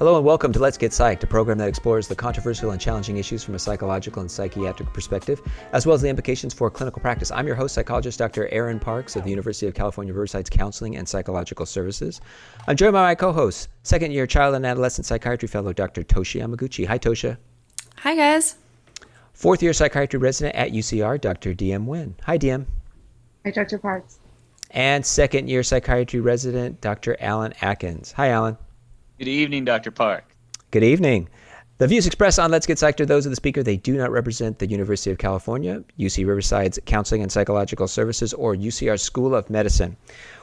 Hello and welcome to Let's Get Psyched, a program that explores the controversial and challenging issues from a psychological and psychiatric perspective, as well as the implications for clinical practice. I'm your host, psychologist Dr. Aaron Parks of the University of California, Riverside's Counseling and Psychological Services. I'm joined by my co-host, second year child and adolescent psychiatry fellow, Dr. Toshi Yamaguchi. Hi, Tosha. Hi, guys. Fourth year psychiatry resident at UCR, Dr. DM Wynn. Hi, DM. Hi, Dr. Parks. And second year psychiatry resident, Dr. Alan Atkins. Hi, Alan. Good evening, Dr. Park. Good evening. The views expressed on Let's Get Psyched are those of the speaker. They do not represent the University of California, UC Riverside's Counseling and Psychological Services, or UCR School of Medicine.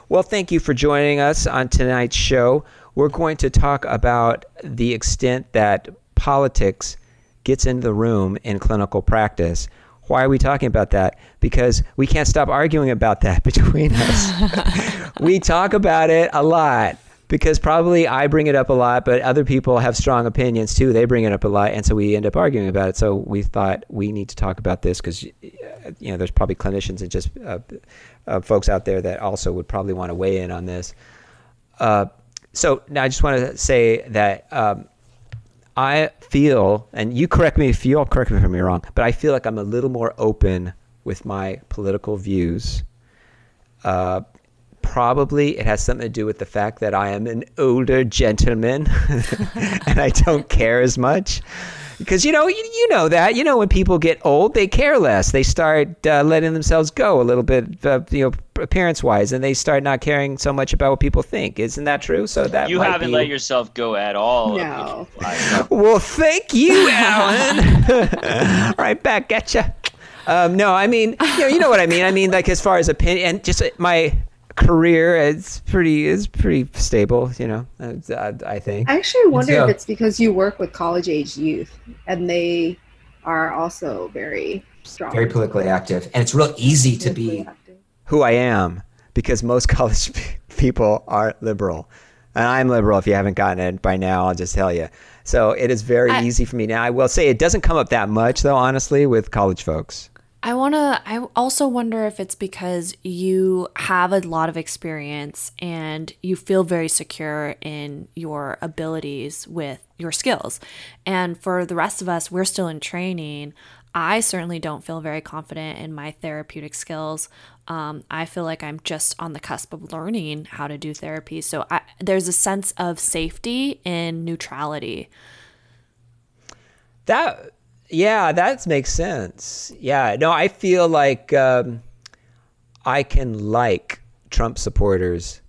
Well, thank you for joining us on tonight's show. We're going to talk about the extent that politics gets into the room in clinical practice. Why are we talking about that? Because we can't stop arguing about that between us. we talk about it a lot because probably I bring it up a lot, but other people have strong opinions too. They bring it up a lot, and so we end up arguing about it. So we thought we need to talk about this because you know there's probably clinicians and just uh, uh, folks out there that also would probably want to weigh in on this. Uh, so now I just want to say that um, I feel, and you correct me if you all correct me if I'm wrong, but I feel like I'm a little more open with my political views. Uh, probably it has something to do with the fact that I am an older gentleman and I don't care as much. Because you know, you, you, know that you know when people get old, they care less. They start uh, letting themselves go a little bit, uh, you know, appearance-wise, and they start not caring so much about what people think. Isn't that true? So that you haven't be... let yourself go at all. No. well, thank you, Alan. all right, back at you. Um, no, I mean, you know, you know what I mean. I mean, like as far as opinion, and just my career it's pretty is pretty stable you know I, uh, I think. I actually wonder if it's because you work with college age youth and they are also very strong. Very politically active. And it's real easy to be active. who i am because most college people are liberal. And i'm liberal if you haven't gotten it by now i'll just tell you. So it is very I, easy for me. Now i will say it doesn't come up that much though honestly with college folks I want to I also wonder if it's because you have a lot of experience and you feel very secure in your abilities with your skills. And for the rest of us, we're still in training. I certainly don't feel very confident in my therapeutic skills. Um, I feel like I'm just on the cusp of learning how to do therapy. So I, there's a sense of safety in neutrality. That yeah, that makes sense. Yeah, no, I feel like um, I can like Trump supporters,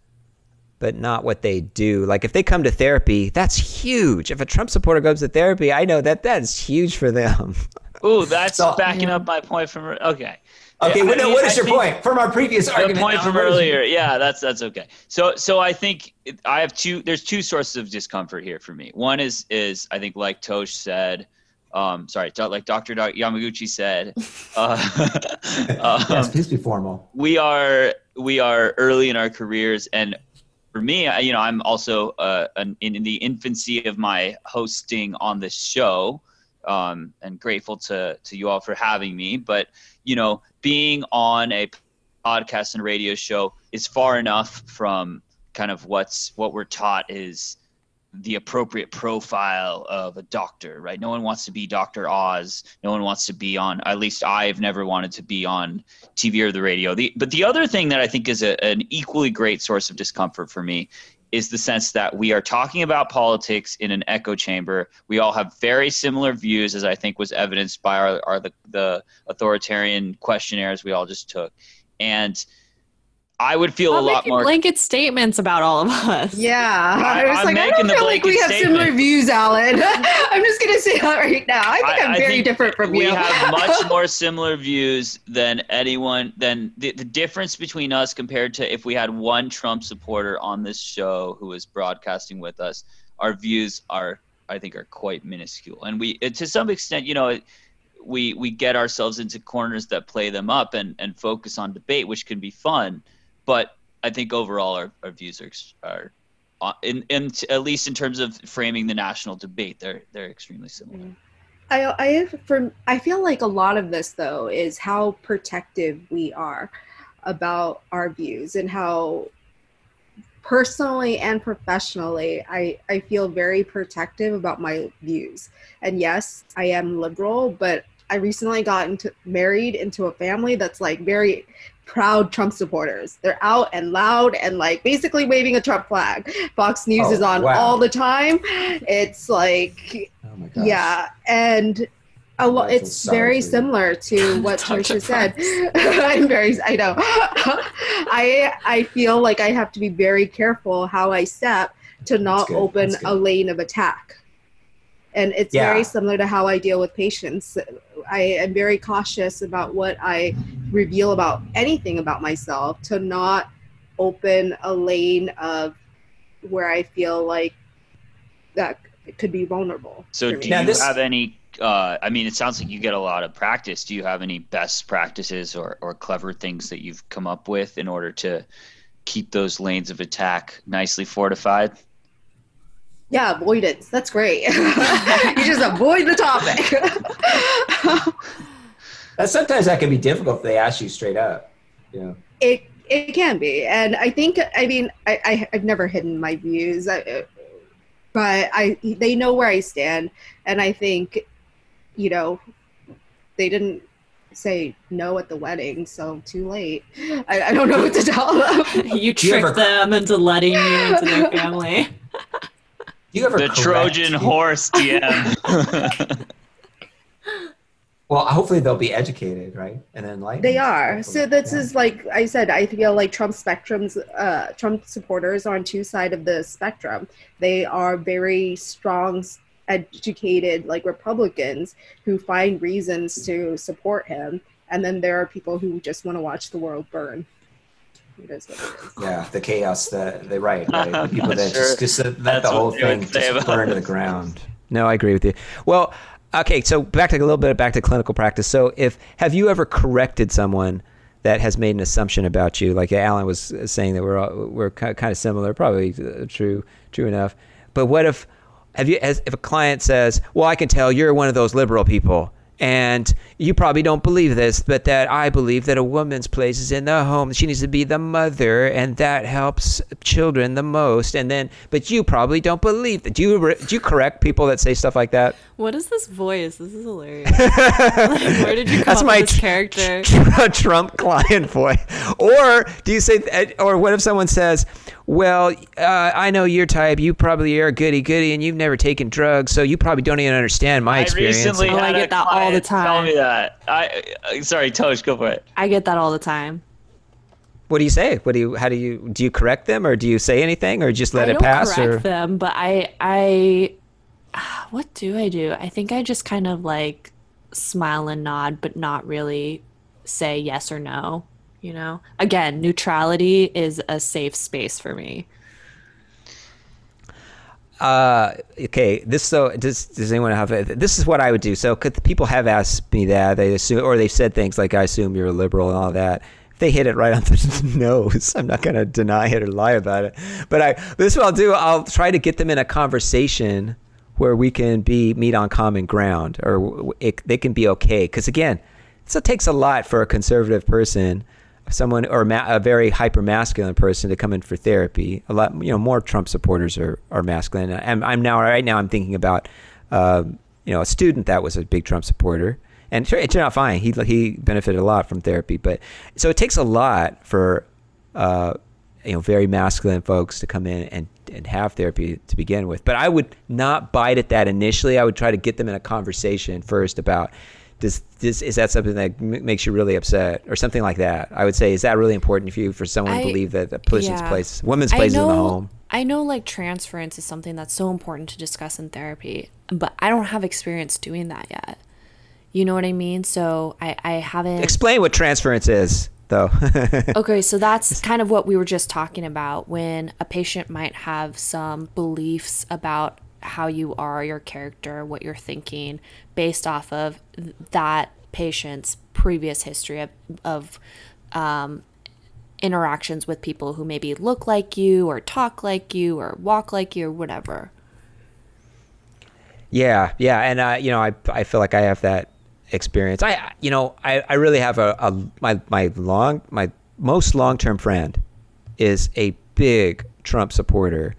but not what they do. Like if they come to therapy, that's huge. If a Trump supporter goes to therapy, I know that that's huge for them. Ooh, that's so, backing yeah. up my point from okay. Okay, yeah, what is I your point from our previous the argument? point from earlier, yeah, that's that's okay. So so I think I have two. There's two sources of discomfort here for me. One is is I think like Tosh said, um, sorry, like Dr. Yamaguchi said, uh, um, yes, please be formal. We are we are early in our careers, and for me, I, you know, I'm also uh, an, in, in, the infancy of my hosting on this show, um, and grateful to to you all for having me. But you know, being on a podcast and radio show is far enough from kind of what's what we're taught is the appropriate profile of a doctor, right? No one wants to be Dr. Oz. No one wants to be on, at least I've never wanted to be on TV or the radio. The, but the other thing that I think is a, an equally great source of discomfort for me is the sense that we are talking about politics in an echo chamber. We all have very similar views, as I think was evidenced by our, our the, the authoritarian questionnaires we all just took. And I would feel I'll a lot more blanket statements about all of us. Yeah, I, I was I'm like, I don't feel like we have statement. similar views, Alan. I'm just gonna say that right now. I think I, am very think different from we you. We have much more similar views than anyone. Than the, the difference between us compared to if we had one Trump supporter on this show who was broadcasting with us, our views are, I think, are quite minuscule. And we, to some extent, you know. we we get ourselves into corners that play them up and, and focus on debate, which can be fun but I think overall our, our views are, are uh, in, in at least in terms of framing the national debate, they're they're extremely similar. Mm. I I from I feel like a lot of this though is how protective we are about our views and how personally and professionally, I, I feel very protective about my views. And yes, I am liberal, but I recently got into married into a family that's like very proud Trump supporters. They're out and loud and like basically waving a Trump flag. Fox News oh, is on wow. all the time. It's like, oh yeah, and a lot. It's very similar to what Trisha said. I'm very. I know. I I feel like I have to be very careful how I step to not open a lane of attack. And it's yeah. very similar to how I deal with patients. I am very cautious about what I reveal about anything about myself to not open a lane of where I feel like that could be vulnerable. So, do you this, have any? Uh, I mean, it sounds like you get a lot of practice. Do you have any best practices or, or clever things that you've come up with in order to keep those lanes of attack nicely fortified? Yeah, avoidance. That's great. you just avoid the topic. that sometimes that can be difficult if they ask you straight up. Yeah. It it can be, and I think I mean I, I have never hidden my views, I, but I they know where I stand, and I think, you know, they didn't say no at the wedding, so too late. I, I don't know what to tell them. you tricked ever... them into letting you into their family. You ever the Trojan horse DM. well, hopefully they'll be educated, right? And then like they are. So this yeah. is like I said. I feel like Trump spectrums, uh, Trump supporters are on two side of the spectrum. They are very strong, educated like Republicans who find reasons to support him, and then there are people who just want to watch the world burn it is what it is. Yeah, the chaos the they write, right? The people that sure. just, just let the whole thing just burn to the ground. No, I agree with you. Well, okay, so back to a little bit back to clinical practice. So, if have you ever corrected someone that has made an assumption about you? Like Alan was saying that we're all, we're kind of similar, probably uh, true, true enough. But what if have you as, if a client says, "Well, I can tell you're one of those liberal people," And you probably don't believe this, but that I believe that a woman's place is in the home. She needs to be the mother, and that helps children the most. And then, but you probably don't believe that. Do you do you correct people that say stuff like that? What is this voice? This is hilarious. like, where did you come That's my character? Trump client voice. Or do you say? Or what if someone says? Well, uh, I know your type. You probably are goody goody, and you've never taken drugs, so you probably don't even understand my experience. I recently oh, I get that all the time. Tell me that. I uh, sorry, Tosh, go for it. I get that all the time. What do you say? What do you? How do you? Do you correct them, or do you say anything, or just let I it pass? correct or them, but I, I, what do I do? I think I just kind of like smile and nod, but not really say yes or no you know again neutrality is a safe space for me uh, okay. This so does does anyone have this is what I would do. So people have asked me that they assume or they've said things like I assume you're a liberal and all that. They hit it right on the nose, I'm not going to deny it or lie about it. But I this is what I'll do. I'll try to get them in a conversation where we can be meet on common ground or it, they can be okay. Because again, it takes a lot for a conservative person someone or ma- a very hyper masculine person to come in for therapy. A lot, you know, more Trump supporters are, are masculine. And I'm now right now I'm thinking about, uh, you know, a student that was a big Trump supporter, and it turned out fine. He he benefited a lot from therapy, but so it takes a lot for, uh, you know, very masculine folks to come in and and have therapy to begin with. But I would not bite at that initially. I would try to get them in a conversation first about does this is that something that m- makes you really upset or something like that? I would say is that really important for you for someone I, to believe that a person's yeah. place, woman's place know, is in the home. I know like transference is something that's so important to discuss in therapy, but I don't have experience doing that yet. You know what I mean? So I I haven't explain what transference is though. okay, so that's kind of what we were just talking about when a patient might have some beliefs about how you are, your character, what you're thinking, based off of that patient's previous history of, of um, interactions with people who maybe look like you or talk like you or walk like you or whatever. Yeah, yeah, and uh, you know, I I feel like I have that experience. I you know, I, I really have a, a my my long my most long term friend is a big Trump supporter,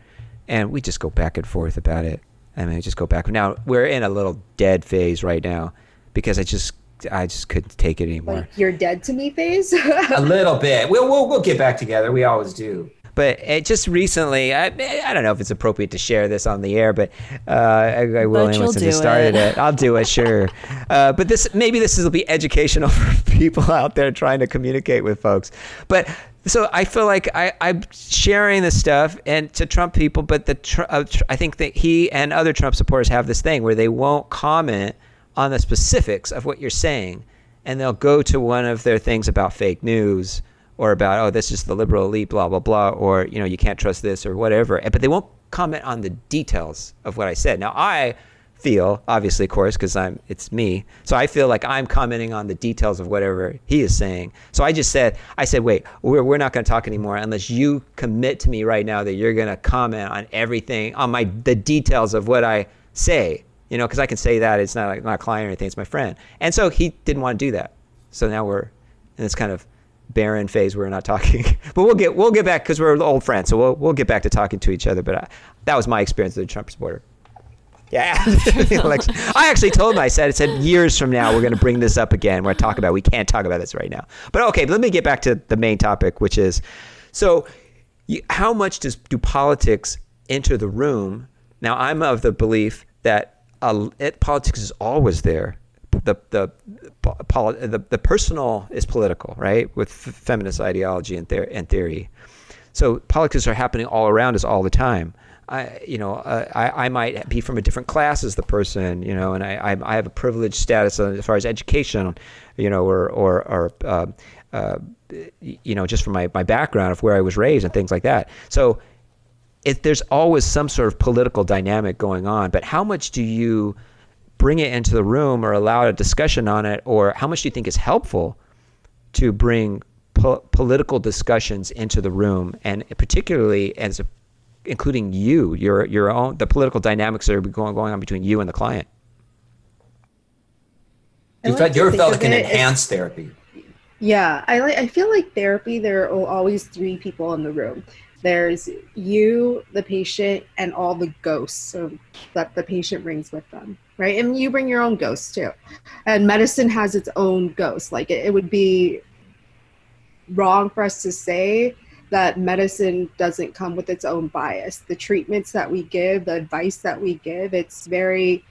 and we just go back and forth about it. I mean, just go back. Now we're in a little dead phase right now because I just I just couldn't take it anymore. Like you're dead to me phase. a little bit. We'll we'll we'll get back together. We always do. But it just recently, I, I don't know if it's appropriate to share this on the air, but uh, I, I will anyway since I started it. it. I'll do it, sure. uh, but this maybe this will be educational for people out there trying to communicate with folks. But so I feel like I, I'm sharing this stuff and to Trump people, but the uh, I think that he and other Trump supporters have this thing where they won't comment on the specifics of what you're saying, and they'll go to one of their things about fake news or about oh this is the liberal elite blah blah blah or you know you can't trust this or whatever, but they won't comment on the details of what I said. Now I feel, obviously, of course, because I'm it's me. So I feel like I'm commenting on the details of whatever he is saying. So I just said, I said, wait, we're, we're not going to talk anymore unless you commit to me right now that you're going to comment on everything on my the details of what I say. You know, because I can say that it's not like not a client or anything; it's my friend. And so he didn't want to do that. So now we're in this kind of barren phase where we're not talking. but we'll get we'll get back because we're old friends, so we'll we'll get back to talking to each other. But I, that was my experience as a Trump supporter. Yeah, I actually told him. I said, "I said years from now we're going to bring this up again. We're going to talk about. We can't talk about this right now." But okay, let me get back to the main topic, which is, so, how much does do politics enter the room? Now, I'm of the belief that uh, it, politics is always there. The the, the the personal is political, right? With feminist ideology and, ther- and theory. So politics are happening all around us all the time. I, you know, uh, I, I might be from a different class as the person, you know, and I, I, have a privileged status as far as education, you know, or, or, or uh, uh, you know, just from my, my background of where I was raised and things like that. So it, there's always some sort of political dynamic going on, but how much do you bring it into the room or allow a discussion on it, or how much do you think is helpful to bring po- political discussions into the room, and particularly as a including you, your your own the political dynamics that are going going on between you and the client. You like felt, felt like an enhanced therapy. Yeah, I like. I feel like therapy. There are always three people in the room. There's you, the patient, and all the ghosts that the patient brings with them, right? And you bring your own ghosts too. And medicine has its own ghosts. Like it, it would be wrong for us to say that medicine doesn't come with its own bias. The treatments that we give, the advice that we give, it's very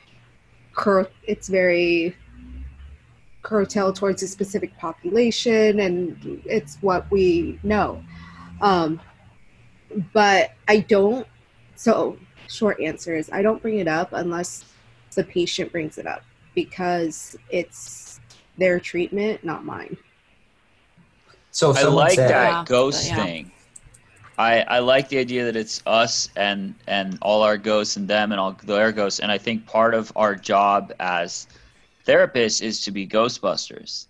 cur- it's very curtailed towards a specific population and it's what we know. Um, but I don't so short answer is I don't bring it up unless the patient brings it up because it's their treatment, not mine. So I like said, that yeah, ghost yeah. thing. I, I like the idea that it's us and and all our ghosts and them and all their ghosts. And I think part of our job as therapists is to be Ghostbusters.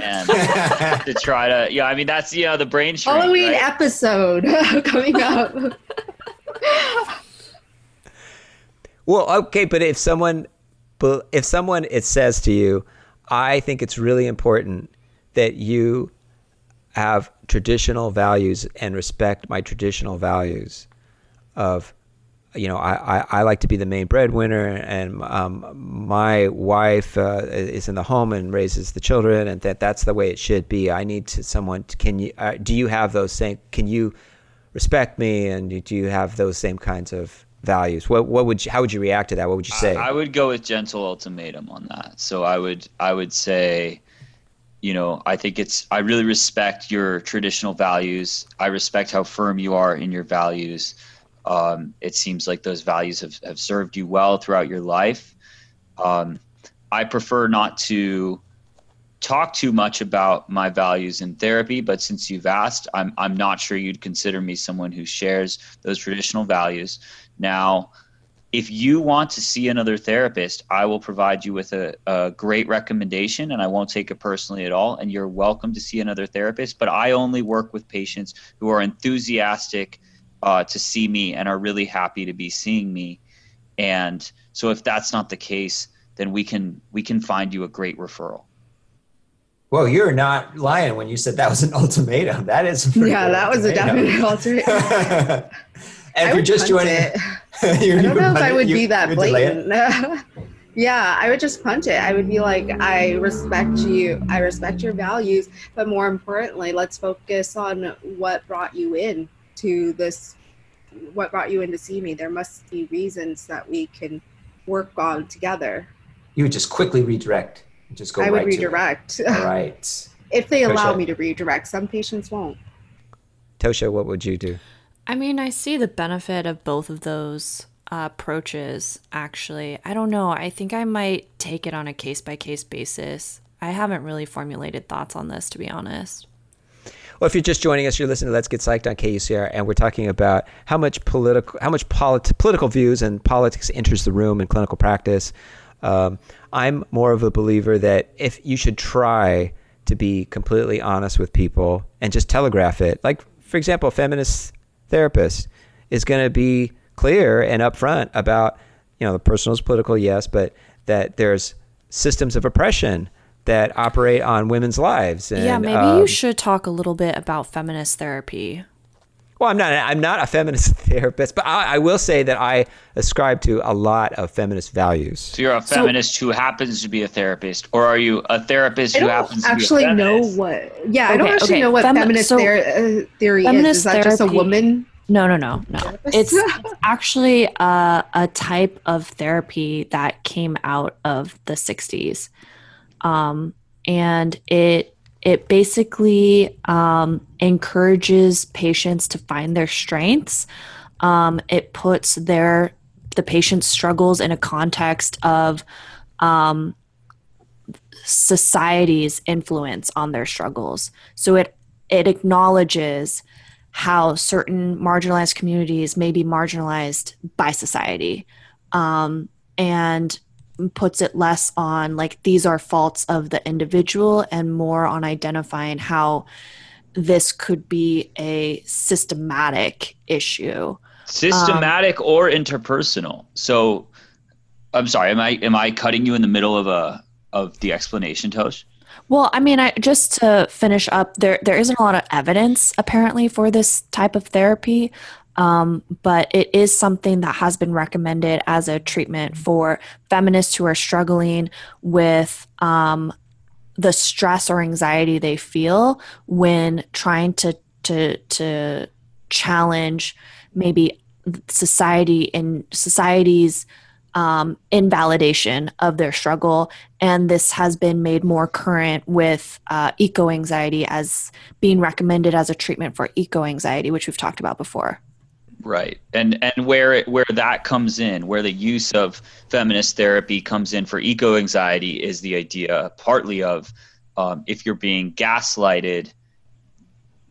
and to try to yeah, I mean that's you know the brain shrink, Halloween right? episode coming up. well, okay, but if someone if someone it says to you, I think it's really important that you have traditional values and respect my traditional values of you know I, I, I like to be the main breadwinner and um, my wife uh, is in the home and raises the children and that that's the way it should be. I need to someone to, can you uh, do you have those same can you respect me and do you have those same kinds of values? What what would you, how would you react to that? What would you say? I, I would go with gentle ultimatum on that. So i would i would say you know, I think it's, I really respect your traditional values. I respect how firm you are in your values. Um, it seems like those values have, have served you well throughout your life. Um, I prefer not to talk too much about my values in therapy, but since you've asked, I'm, I'm not sure you'd consider me someone who shares those traditional values. Now, if you want to see another therapist, I will provide you with a, a, great recommendation and I won't take it personally at all. And you're welcome to see another therapist. But I only work with patients who are enthusiastic uh, to see me and are really happy to be seeing me. And so if that's not the case, then we can we can find you a great referral. Well, you're not lying when you said that was an ultimatum. That is yeah, that was a definite ultimatum. and if you're just joining, it. I don't know if I would be that blatant. yeah, I would just punch it. I would be like, I respect you. I respect your values, but more importantly, let's focus on what brought you in to this. What brought you in to see me? There must be reasons that we can work on together. You would just quickly redirect just go. I would redirect. All right. if they allow me to redirect, some patients won't. Tosha, what would you do? I mean, I see the benefit of both of those uh, approaches. Actually, I don't know. I think I might take it on a case by case basis. I haven't really formulated thoughts on this, to be honest. Well, if you're just joining us, you're listening to Let's Get Psyched on KUCR, and we're talking about how much political, how much polit- political views and politics enters the room in clinical practice. Um, I'm more of a believer that if you should try to be completely honest with people and just telegraph it, like for example, a feminist therapist is going to be clear and upfront about, you know, the personal is political, yes, but that there's systems of oppression that operate on women's lives. And, yeah, maybe um, you should talk a little bit about feminist therapy. Well, I'm not. I'm not a feminist therapist, but I, I, will say that I ascribe to a lot of feminist values. So you're a feminist so, who happens to be a therapist, or are you a therapist who happens to be a feminist? Actually, know what? Yeah, okay, I don't actually okay. know what Femi- feminist so ther- uh, theory feminist is. Is that therapy, just a woman? No, no, no, no. It's, it's actually a, a type of therapy that came out of the '60s, um, and it it basically um, encourages patients to find their strengths. Um, it puts their the patient's struggles in a context of um, society's influence on their struggles. So it it acknowledges how certain marginalized communities may be marginalized by society, um, and puts it less on like these are faults of the individual and more on identifying how this could be a systematic issue. Systematic um, or interpersonal. So i'm sorry am i am i cutting you in the middle of a of the explanation tosh? Well, I mean, I, just to finish up, there there isn't a lot of evidence apparently for this type of therapy. Um, but it is something that has been recommended as a treatment for feminists who are struggling with um, the stress or anxiety they feel when trying to to to challenge maybe society and society's um, invalidation of their struggle. And this has been made more current with uh, eco anxiety as being recommended as a treatment for eco anxiety, which we've talked about before. Right. And and where it, where that comes in, where the use of feminist therapy comes in for eco anxiety is the idea partly of um, if you're being gaslighted,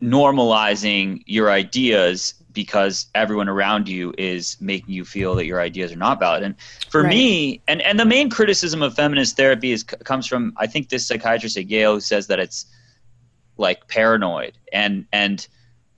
normalizing your ideas because everyone around you is making you feel that your ideas are not valid. And for right. me, and, and the main criticism of feminist therapy is comes from I think this psychiatrist at Yale who says that it's like paranoid and and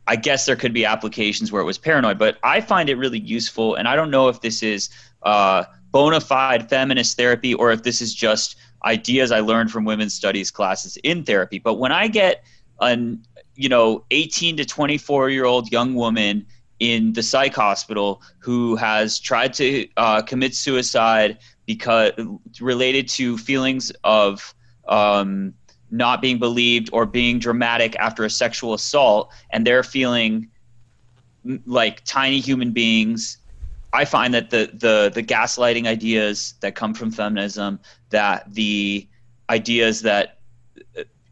I guess there could be applications where it was paranoid, but I find it really useful. And I don't know if this is uh, bona fide feminist therapy or if this is just ideas I learned from women's studies classes in therapy. But when I get an you know 18 to 24 year old young woman in the psych hospital who has tried to uh, commit suicide because related to feelings of um, not being believed or being dramatic after a sexual assault and they're feeling like tiny human beings i find that the the the gaslighting ideas that come from feminism that the ideas that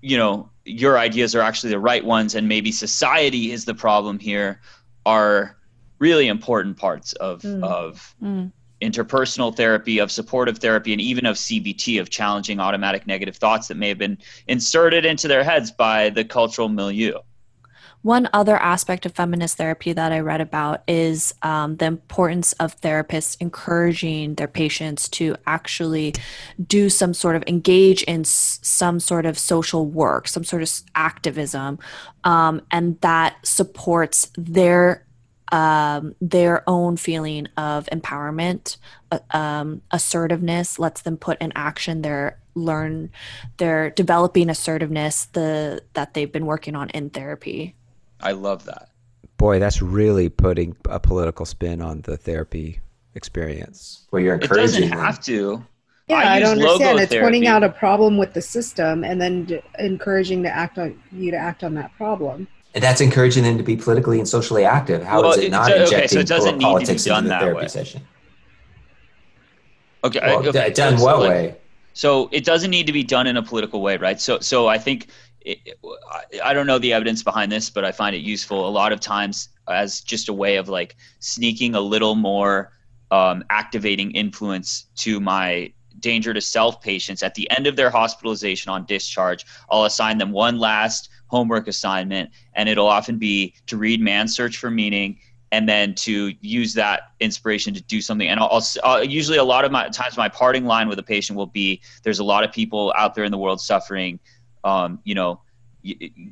you know your ideas are actually the right ones and maybe society is the problem here are really important parts of mm. of mm interpersonal therapy, of supportive therapy, and even of CBT, of challenging automatic negative thoughts that may have been inserted into their heads by the cultural milieu. One other aspect of feminist therapy that I read about is um, the importance of therapists encouraging their patients to actually do some sort of engage in s- some sort of social work, some sort of activism, um, and that supports their um, their own feeling of empowerment, uh, um, assertiveness, lets them put in action their learn they're developing assertiveness the that they've been working on in therapy. I love that. Boy that's really putting a political spin on the therapy experience. Where you're encouraging it doesn't have to. Yeah, I, I don't understand. It's pointing out a problem with the system and then d- encouraging to act on you to act on that problem. And that's encouraging them to be politically and socially active. How well, is it not injecting okay, so politics into the therapy way. session? Okay, well, okay. done so what way? So it doesn't need to be done in a political way, right? So, so I think it, I don't know the evidence behind this, but I find it useful a lot of times as just a way of like sneaking a little more um, activating influence to my danger to self patients at the end of their hospitalization on discharge. I'll assign them one last homework assignment, and it'll often be to read Man's Search for Meaning and then to use that inspiration to do something. And I'll, I'll, usually a lot of my times my parting line with a patient will be, "There's a lot of people out there in the world suffering. Um, you know,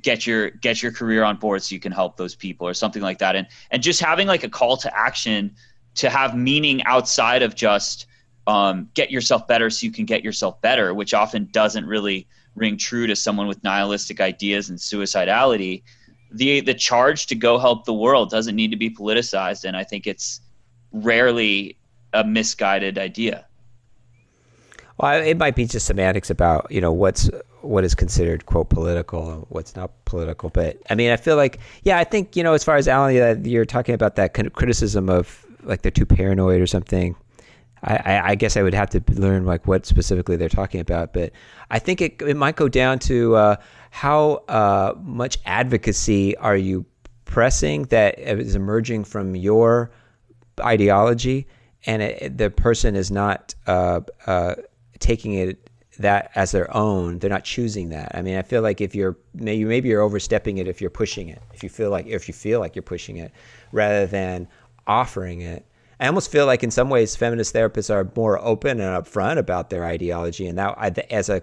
get your get your career on board so you can help those people or something like that." And and just having like a call to action to have meaning outside of just um, get yourself better so you can get yourself better, which often doesn't really ring true to someone with nihilistic ideas and suicidality the the charge to go help the world doesn't need to be politicized and i think it's rarely a misguided idea. Well it might be just semantics about you know what's what is considered quote political and what's not political but i mean i feel like yeah i think you know as far as alan uh, you're talking about that kind of criticism of like they're too paranoid or something I, I, guess I would have to learn like what specifically they're talking about, but I think it, it might go down to uh, how uh, much advocacy are you pressing that is emerging from your ideology, and it, the person is not uh, uh, taking it that as their own. They're not choosing that. I mean, I feel like if you're maybe maybe you're overstepping it if you're pushing it. If you feel like if you feel like you're pushing it, rather than offering it. I almost feel like in some ways feminist therapists are more open and upfront about their ideology, and that as a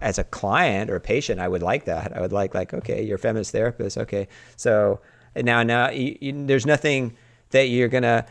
as a client or a patient, I would like that. I would like like okay, you're a feminist therapist. Okay, so now now you, you, there's nothing that you're gonna.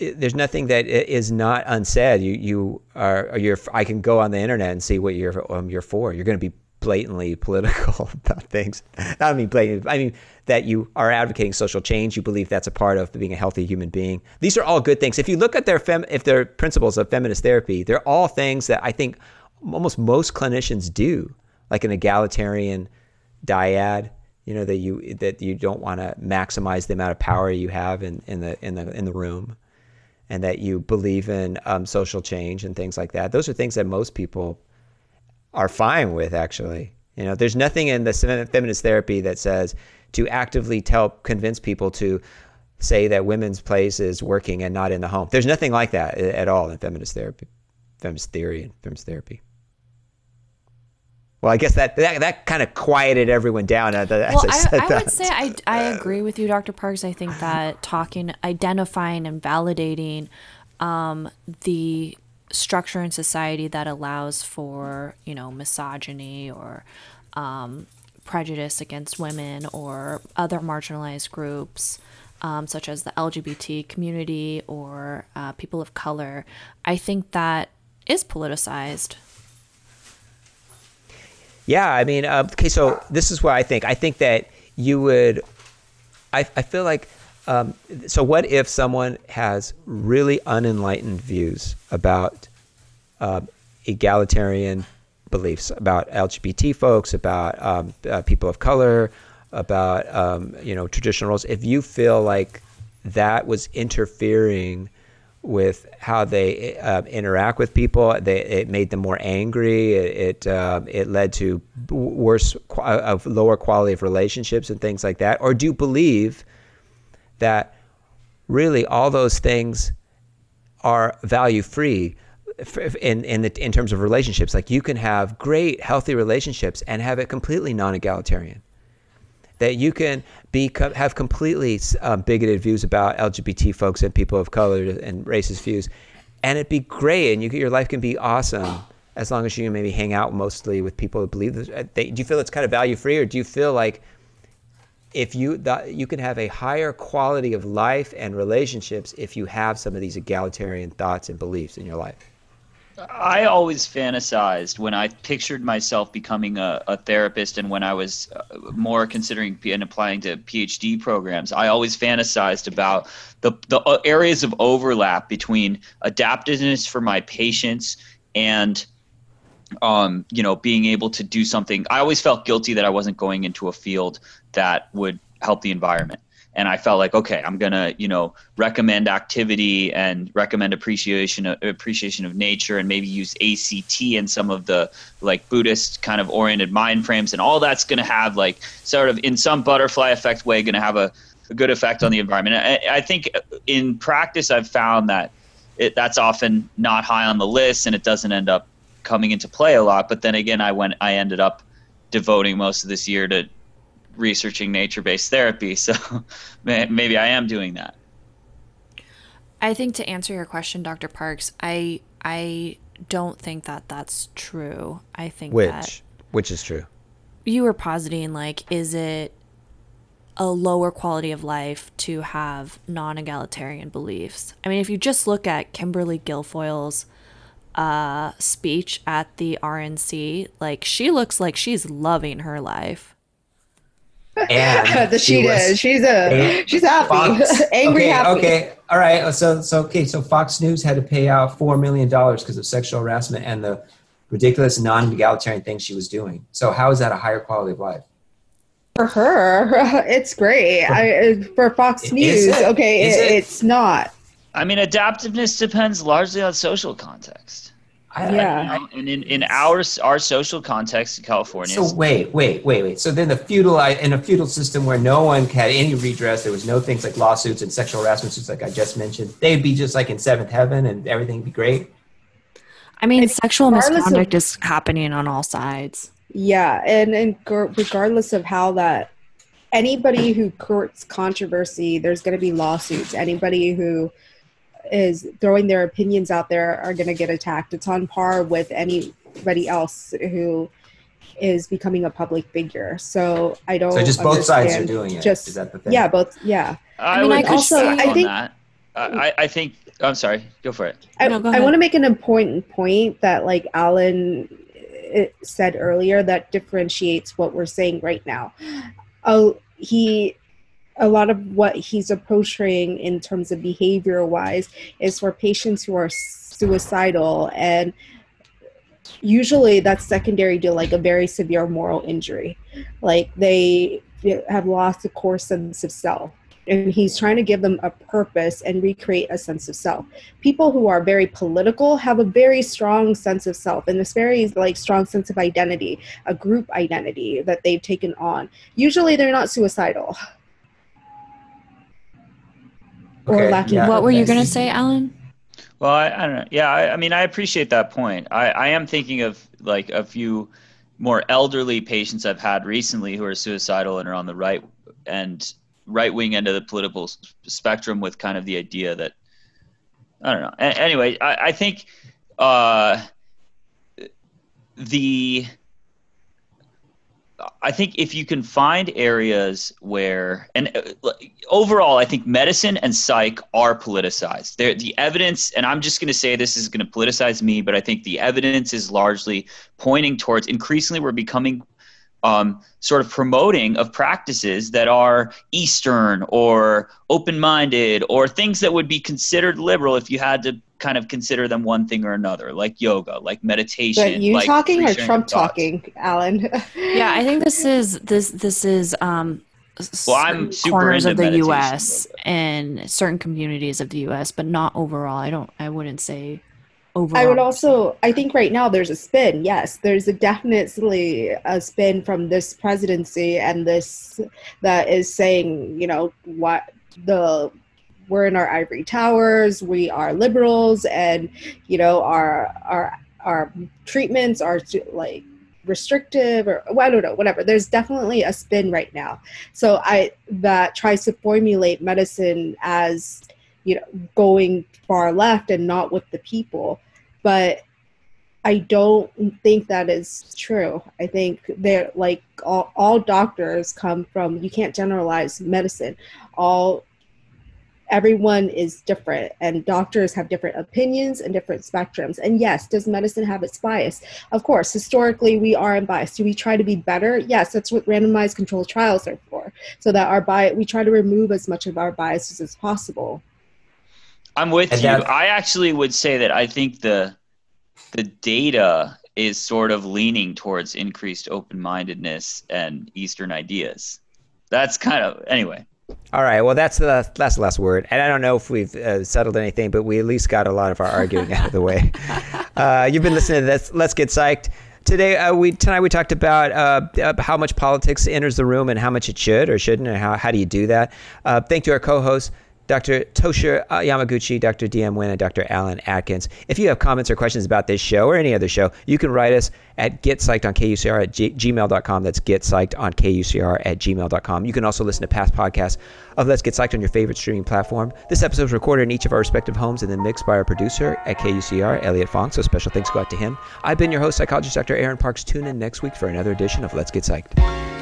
There's nothing that is not unsaid. You you are you're. I can go on the internet and see what you're um, you're for. You're going to be blatantly political about things. I mean blatant. I mean that you are advocating social change. You believe that's a part of being a healthy human being. These are all good things. If you look at their fem, if their principles of feminist therapy, they're all things that I think almost most clinicians do, like an egalitarian dyad. You know that you that you don't want to maximize the amount of power you have in, in the in the in the room, and that you believe in um, social change and things like that. Those are things that most people are fine with. Actually, you know, there's nothing in the feminist therapy that says to actively tell convince people to say that women's place is working and not in the home. There's nothing like that at all in feminist therapy, feminist theory and feminist therapy. Well, I guess that that, that kind of quieted everyone down. As well, I, I, I would say I, I agree with you, Dr. Parks. I think that talking, identifying, and validating um, the structure in society that allows for you know misogyny or um, prejudice against women or other marginalized groups. Um, such as the LGBT community or uh, people of color, I think that is politicized. Yeah, I mean, uh, okay, so this is what I think. I think that you would, I, I feel like, um, so what if someone has really unenlightened views about uh, egalitarian beliefs, about LGBT folks, about um, uh, people of color, about, um, you know, traditional roles? If you feel like that was interfering with how they uh, interact with people. They, it made them more angry. It it, uh, it led to worse, of lower quality of relationships and things like that. Or do you believe that really all those things are value free? In in the, in terms of relationships, like you can have great healthy relationships and have it completely non-egalitarian that you can be have completely um, bigoted views about LGBT folks and people of color and racist views, and it'd be great, and you, your life can be awesome as long as you maybe hang out mostly with people who believe this. Uh, they, do you feel it's kind of value free, or do you feel like if you the, you can have a higher quality of life and relationships if you have some of these egalitarian thoughts and beliefs in your life? I always fantasized when I pictured myself becoming a, a therapist and when I was uh, more considering and applying to PhD programs, I always fantasized about the, the uh, areas of overlap between adaptiveness for my patients and um, you know, being able to do something. I always felt guilty that I wasn't going into a field that would help the environment and I felt like okay, I'm gonna you know recommend activity and recommend appreciation appreciation of nature and maybe use ACT and some of the like Buddhist kind of oriented mind frames and all that's gonna have like sort of in some butterfly effect way gonna have a, a good effect on the environment. I, I think in practice I've found that it, that's often not high on the list and it doesn't end up coming into play a lot. But then again, I went I ended up devoting most of this year to researching nature-based therapy. So maybe i am doing that. I think to answer your question dr parks i i don't think that that's true. I think which? That which is true? You were positing like is it a lower quality of life to have non-egalitarian beliefs? I mean if you just look at kimberly guilfoyle's uh, speech at the rnc like she looks like she's loving her life and she, she does. She's uh, a she's happy, Fox, angry okay, happy. Okay, all right. Uh, so so okay. So Fox News had to pay out four million dollars because of sexual harassment and the ridiculous non-egalitarian things she was doing. So how is that a higher quality of life? For her, it's great. For, I, uh, for Fox News, it? okay, it, it? it's not. I mean, adaptiveness depends largely on social context. I, yeah. I, and in, in our our social context in California. So wait, wait, wait, wait. So then the feudal in a feudal system where no one had any redress, there was no things like lawsuits and sexual harassment suits, like I just mentioned. They'd be just like in seventh heaven, and everything would be great. I mean, sexual misconduct of, is happening on all sides. Yeah, and and regardless of how that anybody who courts controversy, there's going to be lawsuits. Anybody who is throwing their opinions out there are going to get attacked. It's on par with anybody else who is becoming a public figure. So I don't. So just both sides are doing it. Just is that the thing? Yeah, both. Yeah. I, I mean, I also I think. That. I, I think I'm sorry. Go for it. I, no, I want to make an important point that, like Alan uh, said earlier, that differentiates what we're saying right now. Oh, he a lot of what he's approaching in terms of behavior wise is for patients who are suicidal and usually that's secondary to like a very severe moral injury. Like they have lost a core sense of self and he's trying to give them a purpose and recreate a sense of self. People who are very political have a very strong sense of self and this very like strong sense of identity a group identity that they've taken on. Usually they're not suicidal or lacking. Yeah, what were you going to say, Alan? Well, I, I don't know. Yeah, I, I, mean, I appreciate that point. I, I am thinking of like a few more elderly patients I've had recently who are suicidal and are on the right and right wing end of the political spectrum with kind of the idea that I don't know. A- anyway, I, I think uh, the I think if you can find areas where, and uh, overall, I think medicine and psych are politicized. They're, the evidence, and I'm just going to say this is going to politicize me, but I think the evidence is largely pointing towards increasingly we're becoming um, sort of promoting of practices that are Eastern or open minded or things that would be considered liberal if you had to kind of consider them one thing or another, like yoga, like meditation. But you like talking or Trump talking, Alan? yeah, I think this is this this is um well, I'm super corners of the U.S. and certain communities of the U.S., but not overall. I don't. I wouldn't say overall. I would also. I think right now there's a spin. Yes, there's a definitely a spin from this presidency and this that is saying, you know, what the we're in our ivory towers we are liberals and you know our our our treatments are like restrictive or well, I don't know, whatever. There's definitely a spin right now. So I that tries to formulate medicine as you know going far left and not with the people. But I don't think that is true. I think they're like all, all doctors come from you can't generalize medicine. All everyone is different and doctors have different opinions and different spectrums. And yes, does medicine have its bias? Of course, historically we are biased. Do we try to be better? Yes, that's what randomized controlled trials are for. So that our bias, we try to remove as much of our biases as possible. I'm with and you. I actually would say that I think the the data is sort of leaning towards increased open-mindedness and Eastern ideas. That's kind of anyway. All right. Well, that's the that's the last word, and I don't know if we've uh, settled anything, but we at least got a lot of our arguing out of the way. Uh, you've been listening to this. Let's get psyched. Today, uh, we tonight we talked about uh, how much politics enters the room and how much it should or shouldn't, and how how do you do that. Uh, thank you, our co-hosts. Dr. Tosha uh, Yamaguchi, Dr. DM Nguyen, and Dr. Alan Atkins. If you have comments or questions about this show or any other show, you can write us at getpsyched on KUCR at g- gmail.com. That's getpsyched on KUCR at gmail.com. You can also listen to past podcasts of Let's Get Psyched on your favorite streaming platform. This episode was recorded in each of our respective homes and then mixed by our producer at KUCR, Elliot Fong. So special thanks go out to him. I've been your host, psychologist Dr. Aaron Parks. Tune in next week for another edition of Let's Get Psyched.